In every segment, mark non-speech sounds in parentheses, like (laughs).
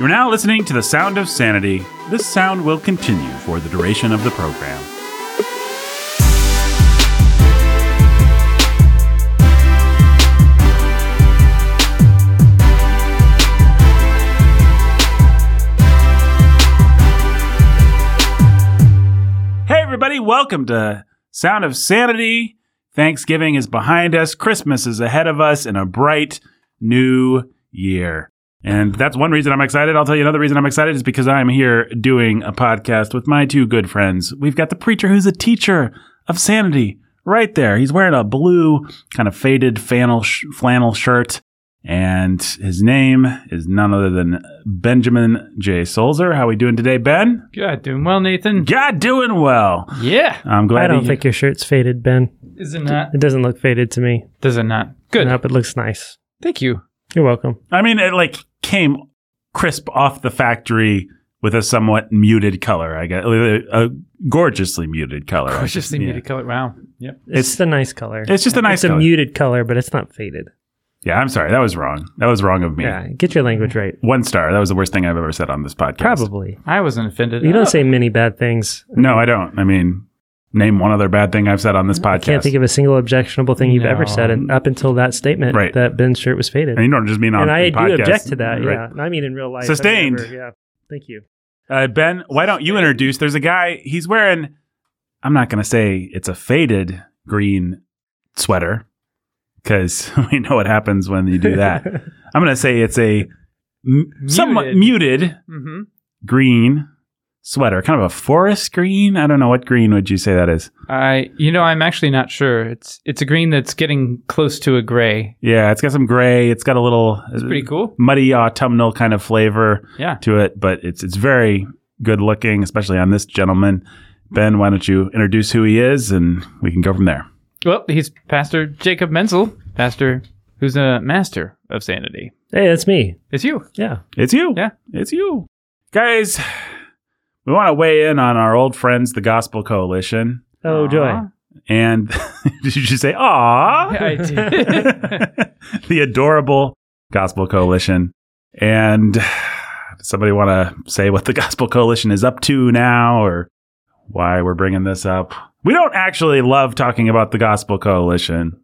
You're now listening to the sound of sanity. This sound will continue for the duration of the program. Hey, everybody, welcome to Sound of Sanity. Thanksgiving is behind us, Christmas is ahead of us, and a bright new year. And that's one reason I'm excited. I'll tell you another reason I'm excited is because I'm here doing a podcast with my two good friends. We've got the preacher who's a teacher of sanity right there. He's wearing a blue, kind of faded flannel, sh- flannel shirt. And his name is none other than Benjamin J. Solzer. How are we doing today, Ben? Good, doing well, Nathan. God, doing well. Yeah, I'm glad. I don't he- think your shirt's faded, Ben. is it not? It doesn't look faded to me. Does it not? Good. Nope, it looks nice. Thank you. You're welcome. I mean, it like came crisp off the factory with a somewhat muted color. I guess a, a gorgeously muted color. I Gorgeously should- yeah. muted color. Wow. Yep. It's, a nice color. It's just a nice It's a muted color, but it's not faded. Yeah, I'm sorry. That was wrong. That was wrong of me. Yeah, get your language right. One star. That was the worst thing I've ever said on this podcast. Probably. I wasn't offended. You don't Oh, say many bad things. No, I don't. I mean, name one other bad thing I've said on this podcast. I can't think of a single objectionable thing you've ever said and up until that statement Right. that Ben's shirt was faded. and you don't just mean on And I do podcast. object to that. Right. Yeah, And I mean in real life. Sustained. never- yeah. Thank you. Uh, ben, why don't you introduce? There's a guy. He's wearing. I'm not going to say it's a faded green sweater because (laughs) we know what happens when you do that. (laughs) I'm going to say it's a m- somewhat muted Mhm. green sweater, kind of a forest green. I don't know what green would you say that is. I, you know, I'm actually not sure. It's it's a green that's getting close to a gray. Yeah, it's got some gray. It's got a little It's pretty cool. muddy autumnal kind of flavor Yeah. to it, but it's it's very good looking, especially on this gentleman. Ben, why don't you introduce who he is, and we can go from there. Well, he's Pastor Jacob Mentzel, pastor who's a master of sanity. Hey, that's me. It's you. Yeah. It's you. Yeah. It's you. Guys, we want to weigh in on our old friends, the Gospel Coalition. Oh, joy. Aw. And (laughs) did you just say, aw? I did. (laughs) the adorable Gospel Coalition. And does somebody want to say what the (laughs) Gospel Coalition is up to now or why we're bringing this up? We don't actually love talking about the Gospel Coalition.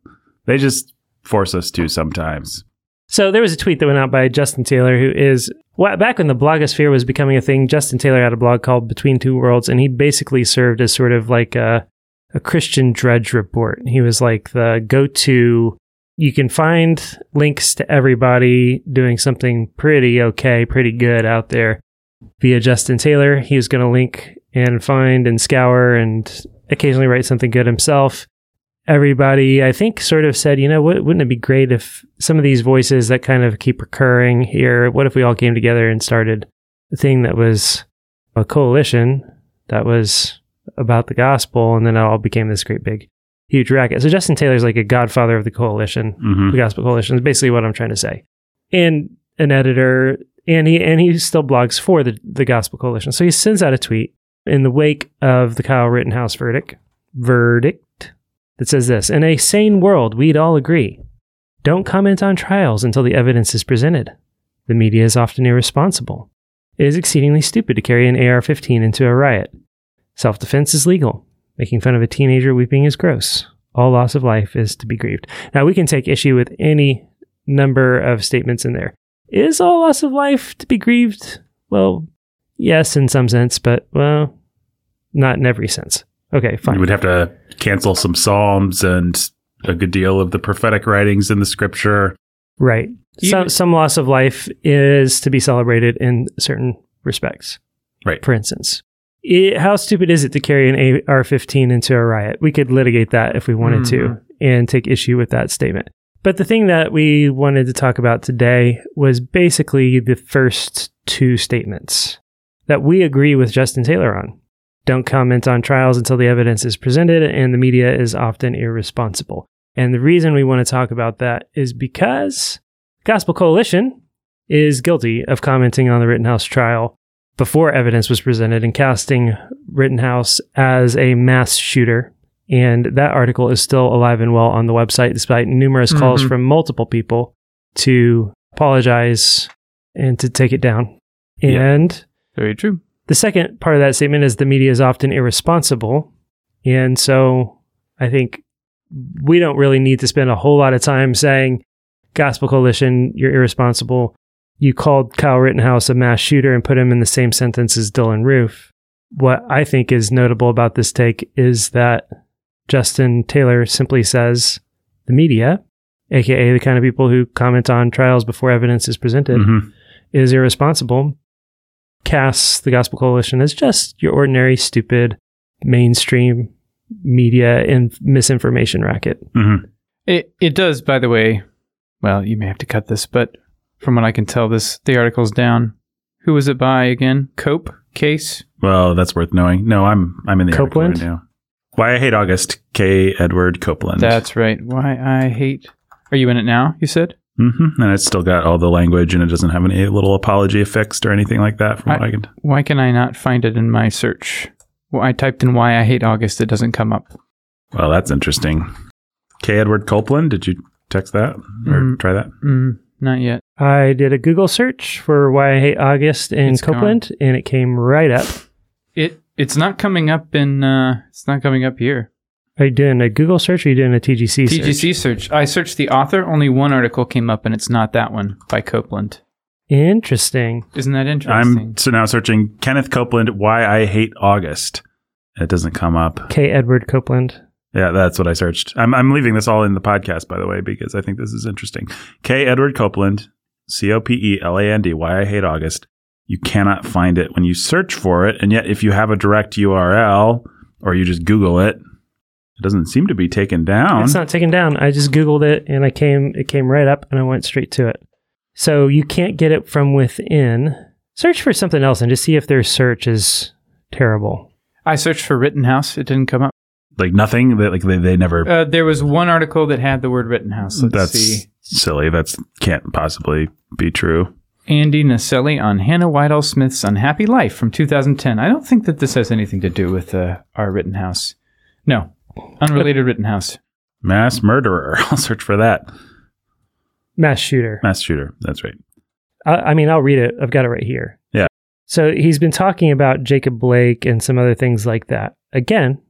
They just force us to sometimes. So there was a tweet that went out by Justin Taylor, who is back when the blogosphere was becoming a thing. Justin Taylor had a blog called Between Two Worlds, and he basically served as sort of like a, a Christian Drudge report. He was like the go-to. You can find links to everybody doing something pretty okay, pretty good out there via Justin Taylor. He was going to link and find and scour and occasionally write something good himself everybody, I think, sort of said, you know, what, wouldn't it be great if some of these voices that kind of keep recurring here, what if we all came together and started a thing that was a coalition that was about the gospel, and then it all became this great big, huge racket. So Justin Taylor's like a godfather of the coalition, hmm the gospel coalition is basically what I'm trying to say. And an editor, and he and he still blogs for the, the gospel coalition. So he sends out a tweet in the wake of the Kyle Rittenhouse verdict verdict that says this In a sane world, we'd all agree. Don't comment on trials until the evidence is presented. The media is often irresponsible. It is exceedingly stupid to carry an AR 15 into a riot. Self defense is legal. Making fun of a teenager weeping is gross. All loss of life is to be grieved. Now, we can take issue with any number of statements in there. Is all loss of life to be grieved? Well, yes, in some sense, but, well, not in every sense. Okay, fine. You would have to cancel some psalms and a good deal of the prophetic writings in the scripture. Right. Some some loss of life is to be celebrated in certain respects. Right. For instance, it, how stupid is it to carry an AR-15 into a riot? We could litigate that if we wanted to Mhm. and take issue with that statement. But the thing that we wanted to talk about today was basically the first two statements that we agree with Justin Taylor on. Don't comment on trials until the evidence is presented, and the media is often irresponsible. And the reason we want to talk about that is because Gospel Coalition is guilty of commenting on the Rittenhouse trial before evidence was presented and casting Rittenhouse as a mass shooter. And that article is still alive and well on the website, despite numerous calls Mhm. from multiple people to apologize and to take it down. Yeah. And Very true. The second part of that statement is the media is often irresponsible. And so I think we don't really need to spend a whole lot of time saying, Gospel Coalition, you're irresponsible. You called Kyle Rittenhouse a mass shooter and put him in the same sentence as Dylann Roof. What I think is notable about this take is that Justin Taylor simply says the media, aka the kind of people who comment on trials before evidence is presented, Mhm. is irresponsible, casts the Gospel Coalition as just your ordinary, stupid, mainstream media and misinformation racket. Mhm. It it does, by the way. Well, you may have to cut this, but from what I can tell, this the article's down. Who was it by again? Cope case. Well, that's worth knowing. No, I'm I'm in the article Copeland? right now. Why I hate August. K. Edward Copeland. That's right. Why I hate. Are you in it now? You said. Hmm And it's still got all the language, and it doesn't have any little apology affixed or anything like that. From what I, I- can. Why can I not find it in my search? Well, I typed in why I hate August. It doesn't come up. Well, that's interesting. K. Edward Copeland. Did you text that or Mm. try that? Mm, not yet. I did a Google search for why I hate August in It's gone. Copeland, and it came right up. It it's not coming up in. Uh, it's not coming up here. Are you doing a Google search or are you doing a TGC search? TGC search. I searched the author. Only one article came up, and it's not that one by Copeland. Interesting. Isn't that interesting? I'm so now searching Kenneth Copeland. Why I hate August. It doesn't come up. K. Edward Copeland. Yeah, that's what I searched. I'm, I'm leaving this all in the podcast, by the way, because I think this is interesting. K. Edward Copeland, C O P E L A N D, Why I Hate August. You cannot find it when you search for it. And yet, if you have a direct URL or you just Google it, it doesn't seem to be taken down. It's not taken down. I just Googled it and I came it came right up and I went straight to it. So you can't get it from within. Search for something else and just see if their search is terrible. I searched for Rittenhouse. It didn't come up. like nothing. That like they, they never. Uh, there was one article that had the word Rittenhouse. Let's that's see. silly. That's can't possibly be true. Andy Naselli on Hannah Whitall Smith's Unhappy Life from 2010. I don't think that this has anything to do with uh, our Rittenhouse. No, unrelated Rittenhouse. Mass murderer. (laughs) I'll search for that. Mass shooter. Mass shooter. That's right. I, I mean, I'll read it. I've got it right here. Yeah. So he's been talking about Jacob Blake and some other things like that. Again,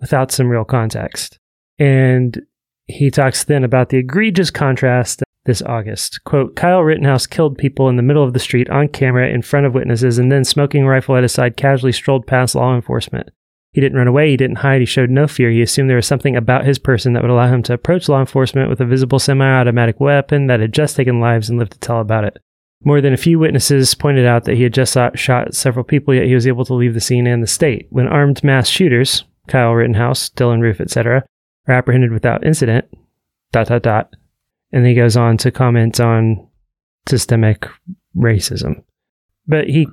without some real context. And he talks then about the egregious contrast this August. Quote, Kyle Rittenhouse killed people in the middle of the street on camera in front of witnesses and then smoking rifle at his side casually strolled past law enforcement. He didn't run away, he didn't hide, he showed no fear. He assumed there was something about his person that would allow him to approach law enforcement with a visible semi automatic weapon that had just taken lives and lived to tell about it. More than a few witnesses pointed out that he had just shot, several people, yet he was able to leave the scene and the state. When armed mass shooters, Kyle Rittenhouse, Dylann Roof, etc., are apprehended without incident, dot, dot, dot. And he goes on to comment on systemic racism. But he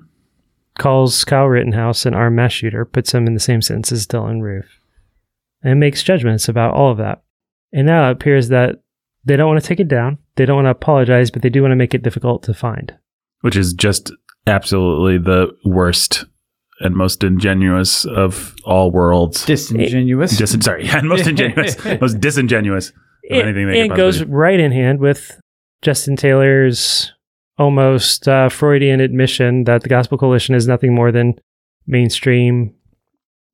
calls Kyle Rittenhouse an armed mass shooter, puts him in the same sentence as Dylann Roof, and makes judgments about all of that. And now it appears that they don't want to take it down. They don't want to apologize, but they do want to make it difficult to find. Which is just absolutely the worst and most ingenuous of all worlds. Disingenuous. Dis- sorry, (laughs) and most (laughs) ingenuous, (laughs) most disingenuous of anything they it could goes right in hand with Justin Taylor's almost uh, Freudian admission that the Gospel Coalition is nothing more than mainstream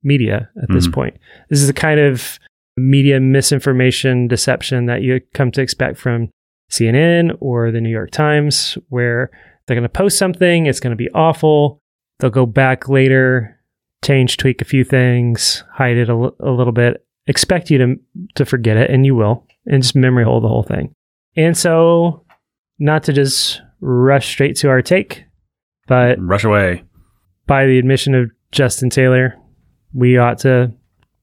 media at this Mhm. point. This is the kind of media misinformation deception that you come to expect from CNN or the New York Times, where they're going to post something, it's going to be awful. They'll go back later, change, tweak a few things, hide it a little bit, expect you to to forget it, and you will, and just memory hold the whole thing. And so, not to just rush straight to our take, but rush away. by the admission of Justin Taylor, we ought to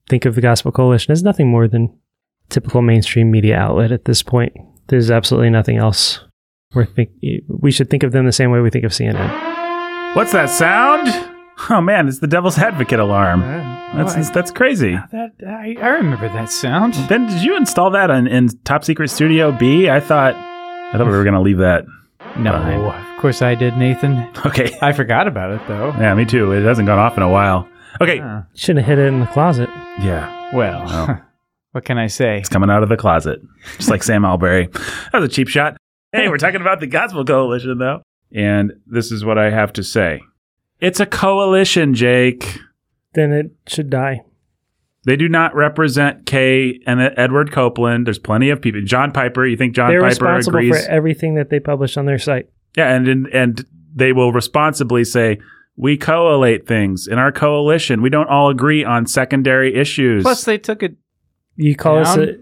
think of the Gospel Coalition as nothing more than typical mainstream media outlet at this point. There's absolutely nothing else. We're think- we should think of them the same way we think of CNN. What's that sound? Oh man, it's the Devil's Advocate alarm. Uh, that's Oh, I- that's crazy. Uh, that I, I remember that sound. Then did you install that in, in Top Secret Studio B? I thought I thought we were gonna leave that. No, Fine. of course I did, Nathan. (laughs) Okay. (laughs) I forgot about it though. Yeah, me too. It hasn't gone off in a while. Okay. Ah, Shouldn't have hid it in the closet. Yeah. well, Oh. (laughs) what can I say? It's coming out of the closet. Just like Sam Allberry. That was a cheap shot. Hey, we're talking about the Gospel Coalition though. And this is what I have to say it's a coalition, Jake. Then it should die. They do not represent Kay and Edward Copeland. There's plenty of people. John Piper, you think John They're Piper responsible agrees? for everything that they publish on their site. yeah, and, and and they will responsibly say we collate things in our coalition. We don't all agree on secondary issues. Plus, they took it. You call us a,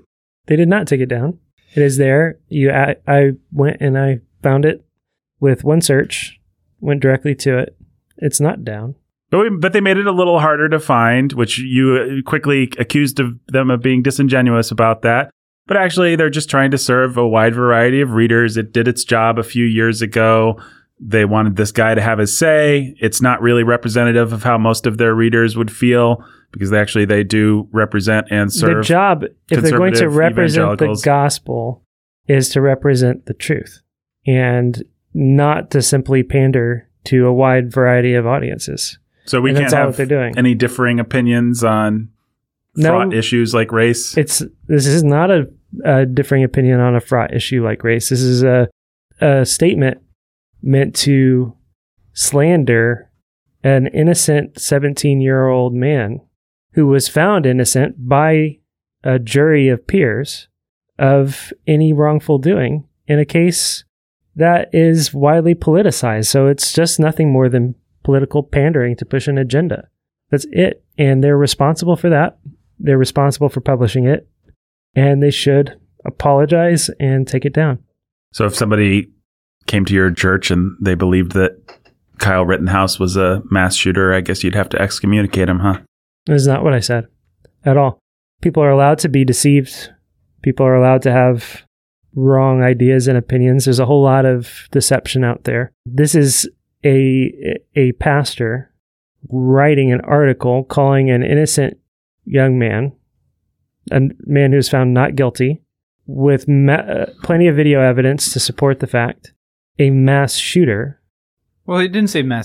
They did not take it down. It is there. You, I, I went and I found it with one search. Went directly to it. It's not down. But, we, but they made it a little harder to find, which you uh, quickly accused of them of being disingenuous about that. But actually, they're just trying to serve a wide variety of readers. It did its job a few years ago. They wanted this guy to have his say. It's not really representative of how most of their readers would feel because they actually they do represent and serve. Their job, if they're going to represent the gospel, is to represent the truth and not to simply pander to a wide variety of audiences. So we and can't have any differing opinions on No. fraught issues like race. It's this is not a, a differing opinion on a fraught issue like race. This is a a statement meant to slander an innocent 17 year old man who was found innocent by a jury of peers of any wrongful doing in a case that is widely politicized. So it's just nothing more than political pandering to push an agenda. That's it. And they're responsible for that. They're responsible for publishing it. And they should apologize and take it down. So if somebody came to your church and they believed that Kyle Rittenhouse was a mass shooter, I guess you'd have to excommunicate him, huh? That's not what I said at all. People are allowed to be deceived. People are allowed to have wrong ideas and opinions. There's a whole lot of deception out there. This is a a pastor writing an article calling an innocent young man, a man who's found not guilty, with ma- uh, plenty of video evidence to support the fact, a mass shooter. Well, it didn't say mass.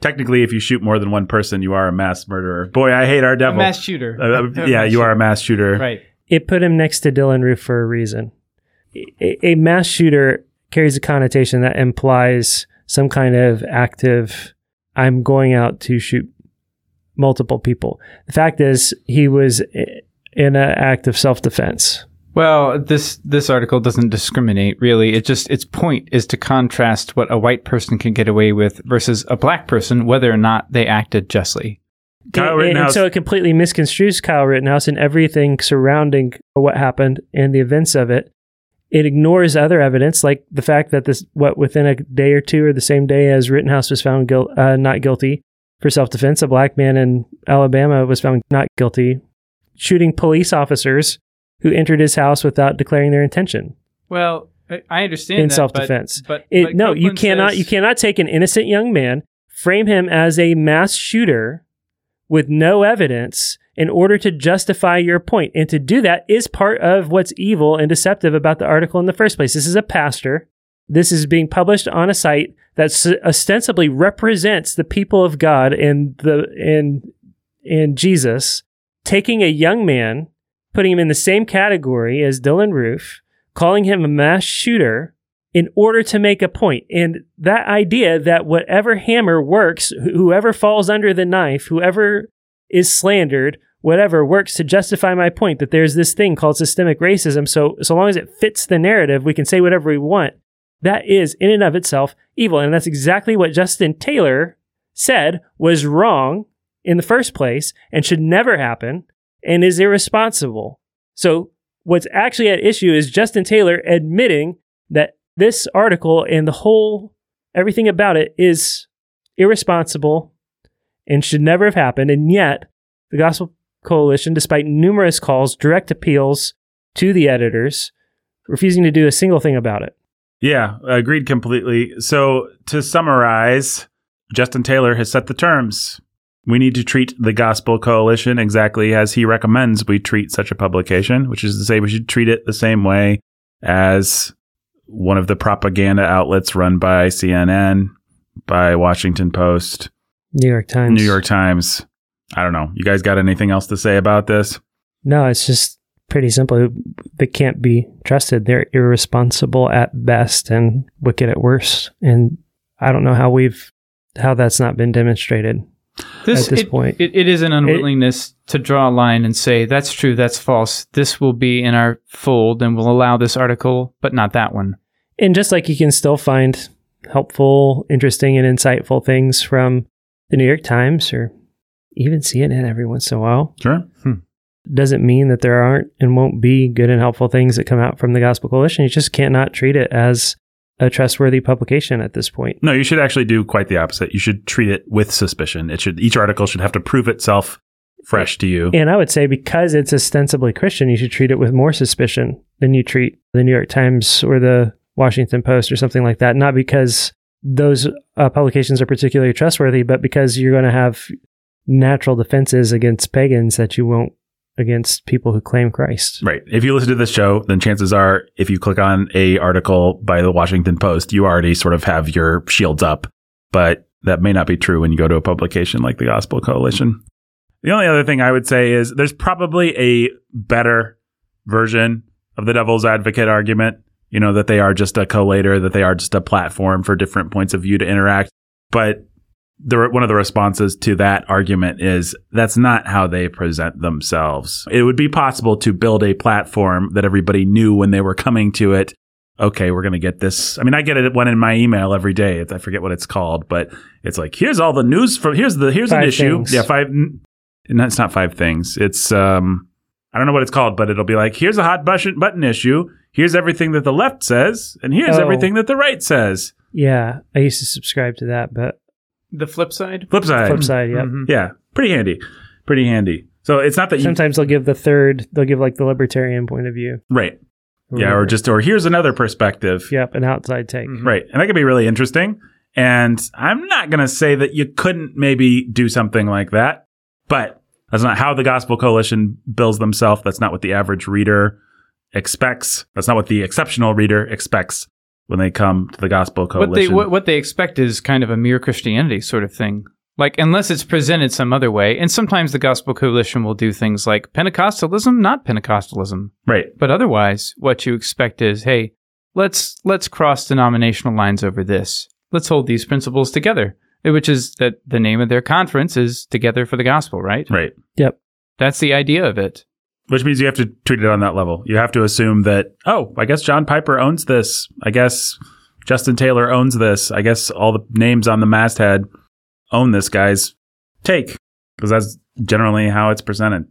Technically, if you shoot more than one person, you are a mass murderer. Boy, I hate our A devil. mass shooter. Uh, uh, yeah, you are a mass shooter. Right. it put him next to Dylann Roof for a reason. A, a mass shooter carries a connotation that implies some kind of active, I'm going out to shoot multiple people. The fact is, he was in an act of self defense. Well, this this article doesn't discriminate really. It just its point is to contrast what a white person can get away with versus a black person, whether or not they acted justly. Kyle And- and, so it completely misconstrues Kyle Rittenhouse and everything surrounding what happened and the events of it. It ignores other evidence, like the fact that this, what within a day or two or the same day as Rittenhouse was found guil- uh, not guilty for self defense, a black man in Alabama was found not guilty, shooting police officers who entered his house without declaring their intention Well, I- understand in that, self defense. But, but, It, but no, you cannot. says- you cannot take an innocent young man, frame him as a mass shooter with no evidence in order to justify your point. And to do that is part of what's evil and deceptive about the article in the first place. This is a pastor. This is being published on a site that ostensibly represents the people of God and the and and Jesus, taking a young man, putting him in the same category as Dylann Roof, calling him a mass shooter in order to make a point. And that idea that whatever hammer works, whoever falls under the knife, whoever is slandered, whatever works to justify my point that there's this thing called systemic racism. So so long as it fits the narrative, we can say whatever we want. That is in and of itself evil. And that's exactly what Justin Taylor said was wrong in the first place and should never happen and is irresponsible. So what's actually at issue is Justin Taylor admitting that this article and the whole everything about it is irresponsible and should never have happened. And yet, the Gospel Coalition, despite numerous calls, direct appeals to the editors, refusing to do a single thing about it. Yeah, agreed completely. So to summarize, Justin Taylor has set the terms. We need to treat the Gospel Coalition exactly as he recommends we treat such a publication, which is to say we should treat it the same way as one of the propaganda outlets run by CNN, by Washington Post, New York Times. New York Times. I don't know. You guys got anything else to say about this? No, it's just pretty simple. They can't be trusted. They're irresponsible at best and wicked at worst. And I don't know how we've how that's not been demonstrated This, at this it, point. It, it is an unwillingness to draw a line and say, that's true, that's false. This will be in our fold and we'll allow this article, but not that one. and just like you can still find helpful, interesting, and insightful things from the New York Times or even CNN every once in a while, Sure. doesn't mean that there aren't and won't be good and helpful things that come out from the Gospel Coalition. You just cannot treat it as a trustworthy publication at this point. No, you should actually do quite the opposite. You should treat it with suspicion. It should each article should have to prove itself fresh to you. And I would say because it's ostensibly Christian, you should treat it with more suspicion than you treat the New York Times or the Washington Post or something like that. Not because those uh, publications are particularly trustworthy, but because you're going to have natural defenses against pagans that you won't against people who claim Christ. Right. If you listen to this show, then chances are if you click on a article by the Washington Post, you already sort of have your shields up. But that may not be true when you go to a publication like the Gospel Coalition. The only other thing I would say is there's probably a better version of the devil's advocate argument, you know, that they are just a collator, that they are just a platform for different points of view to interact. But the, one of the responses to that argument is that's not how they present themselves. It would be possible to build a platform that everybody knew when they were coming to it. Okay, we're going to get this. I mean, I get it one in my email every day. I forget what it's called, but it's like, here's all the news from, here's the, here's an issue. things. Yeah, five. No, it's not five things. It's, um, I don't know what it's called, but it'll be like, here's a hot button, button issue. Here's everything that the left says, and here's Oh. everything that the right says. Yeah, I used to subscribe to that, but The flip side? Flip side. flip side, yep. Mhm. Yeah, pretty handy. Pretty handy. So it's not that you Sometimes they'll give the third, they'll give like the libertarian point of view. right. Yeah, or just or here's another perspective. yep, an outside take. Mhm. Right. And that could be really interesting. And I'm not going to say that you couldn't maybe do something like that, but that's not how the Gospel Coalition bills themselves. That's not what the average reader expects. That's not what the exceptional reader expects when they come to the Gospel What they Coalition. what, what they expect is kind of a mere Christianity sort of thing. Like unless it's presented some other way, and sometimes the Gospel Coalition will do things like Pentecostalism, not Pentecostalism. right. But otherwise, what you expect is, hey, let's let's cross denominational lines over this. Let's hold these principles together, eh, which is that the name of their conference is Together for the Gospel, right? Right. Yep. That's the idea of it. Which means you have to treat it on that level. You have to assume that, oh, I guess John Piper owns this. I guess Justin Taylor owns this. I guess all the names on the masthead own this guy's take because that's generally how it's presented.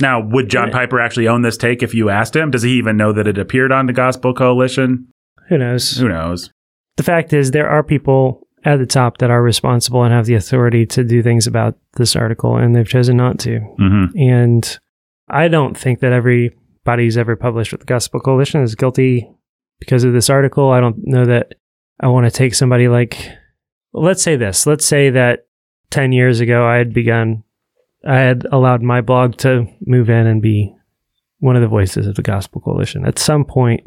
Now, would John Piper actually own this take if you asked him? Does he even know that it appeared on the Gospel Coalition? Who knows? Who knows? the fact is there are people at the top that are responsible and have the authority to do things about this article and they've chosen not to hmm and i don't think that everybody who's ever published with the gospel coalition is guilty because of this article i don't know that i want to take somebody like let's say this let's say that 10 years ago i had begun i had allowed my blog to move in and be one of the voices of the gospel coalition at some point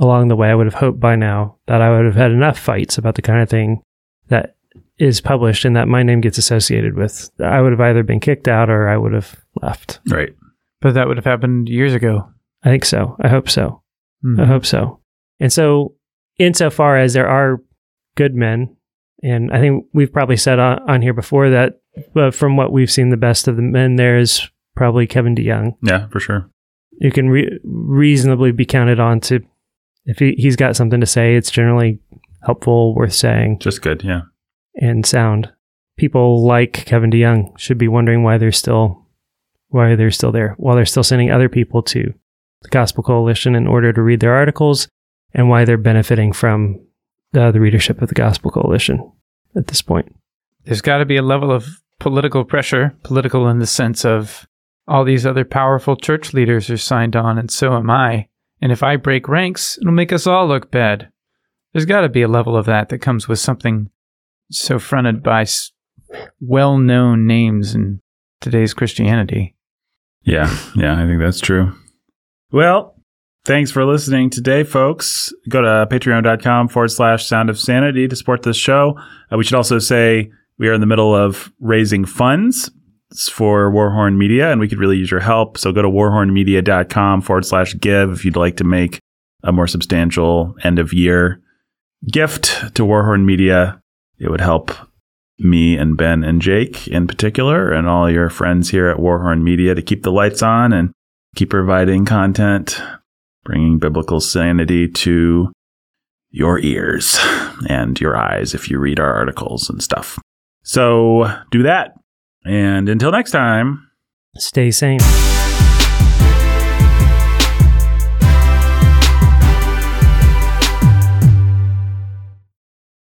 along the way, I would have hoped by now that I would have had enough fights about the kind of thing that is published and that my name gets associated with. I would have either been kicked out or I would have left. Right. But that would have happened years ago. I think so. I hope so. Mhm. I hope so. And so, insofar as there are good men, and I think we've probably said on, on here before that uh, from what we've seen, the best of the men there is probably Kevin DeYoung, Yeah, for sure. who can re- reasonably be counted on to, if he, he's got something to say, it's generally helpful, worth saying. Just good. Yeah. and sound. People like Kevin DeYoung should be wondering why they're still why they're still there, while they're still sending other people to the Gospel Coalition in order to read their articles, and why they're benefiting from uh, the readership of the Gospel Coalition at this point. There's got to be a level of political pressure, political in the sense of all these other powerful church leaders are signed on, and so am I. And if I break ranks, it'll make us all look bad. There's got to be a level of that that comes with something so fronted by well known names in today's Christianity. Yeah, yeah, I think that's true. Well, thanks for listening today, folks. Go to patreon.com forward slash sound of sanity to support this show. Uh, we should also say we are in the middle of raising funds for Warhorn Media, and we could really use your help. So go to warhornmedia.com forward slash give if you'd like to make a more substantial end of year gift to Warhorn Media it would help me and Ben and Jake in particular, and all your friends here at Warhorn Media to keep the lights on and keep providing content, bringing biblical sanity to your ears and your eyes if you read our articles and stuff. So do that. And until next time, Stay sane.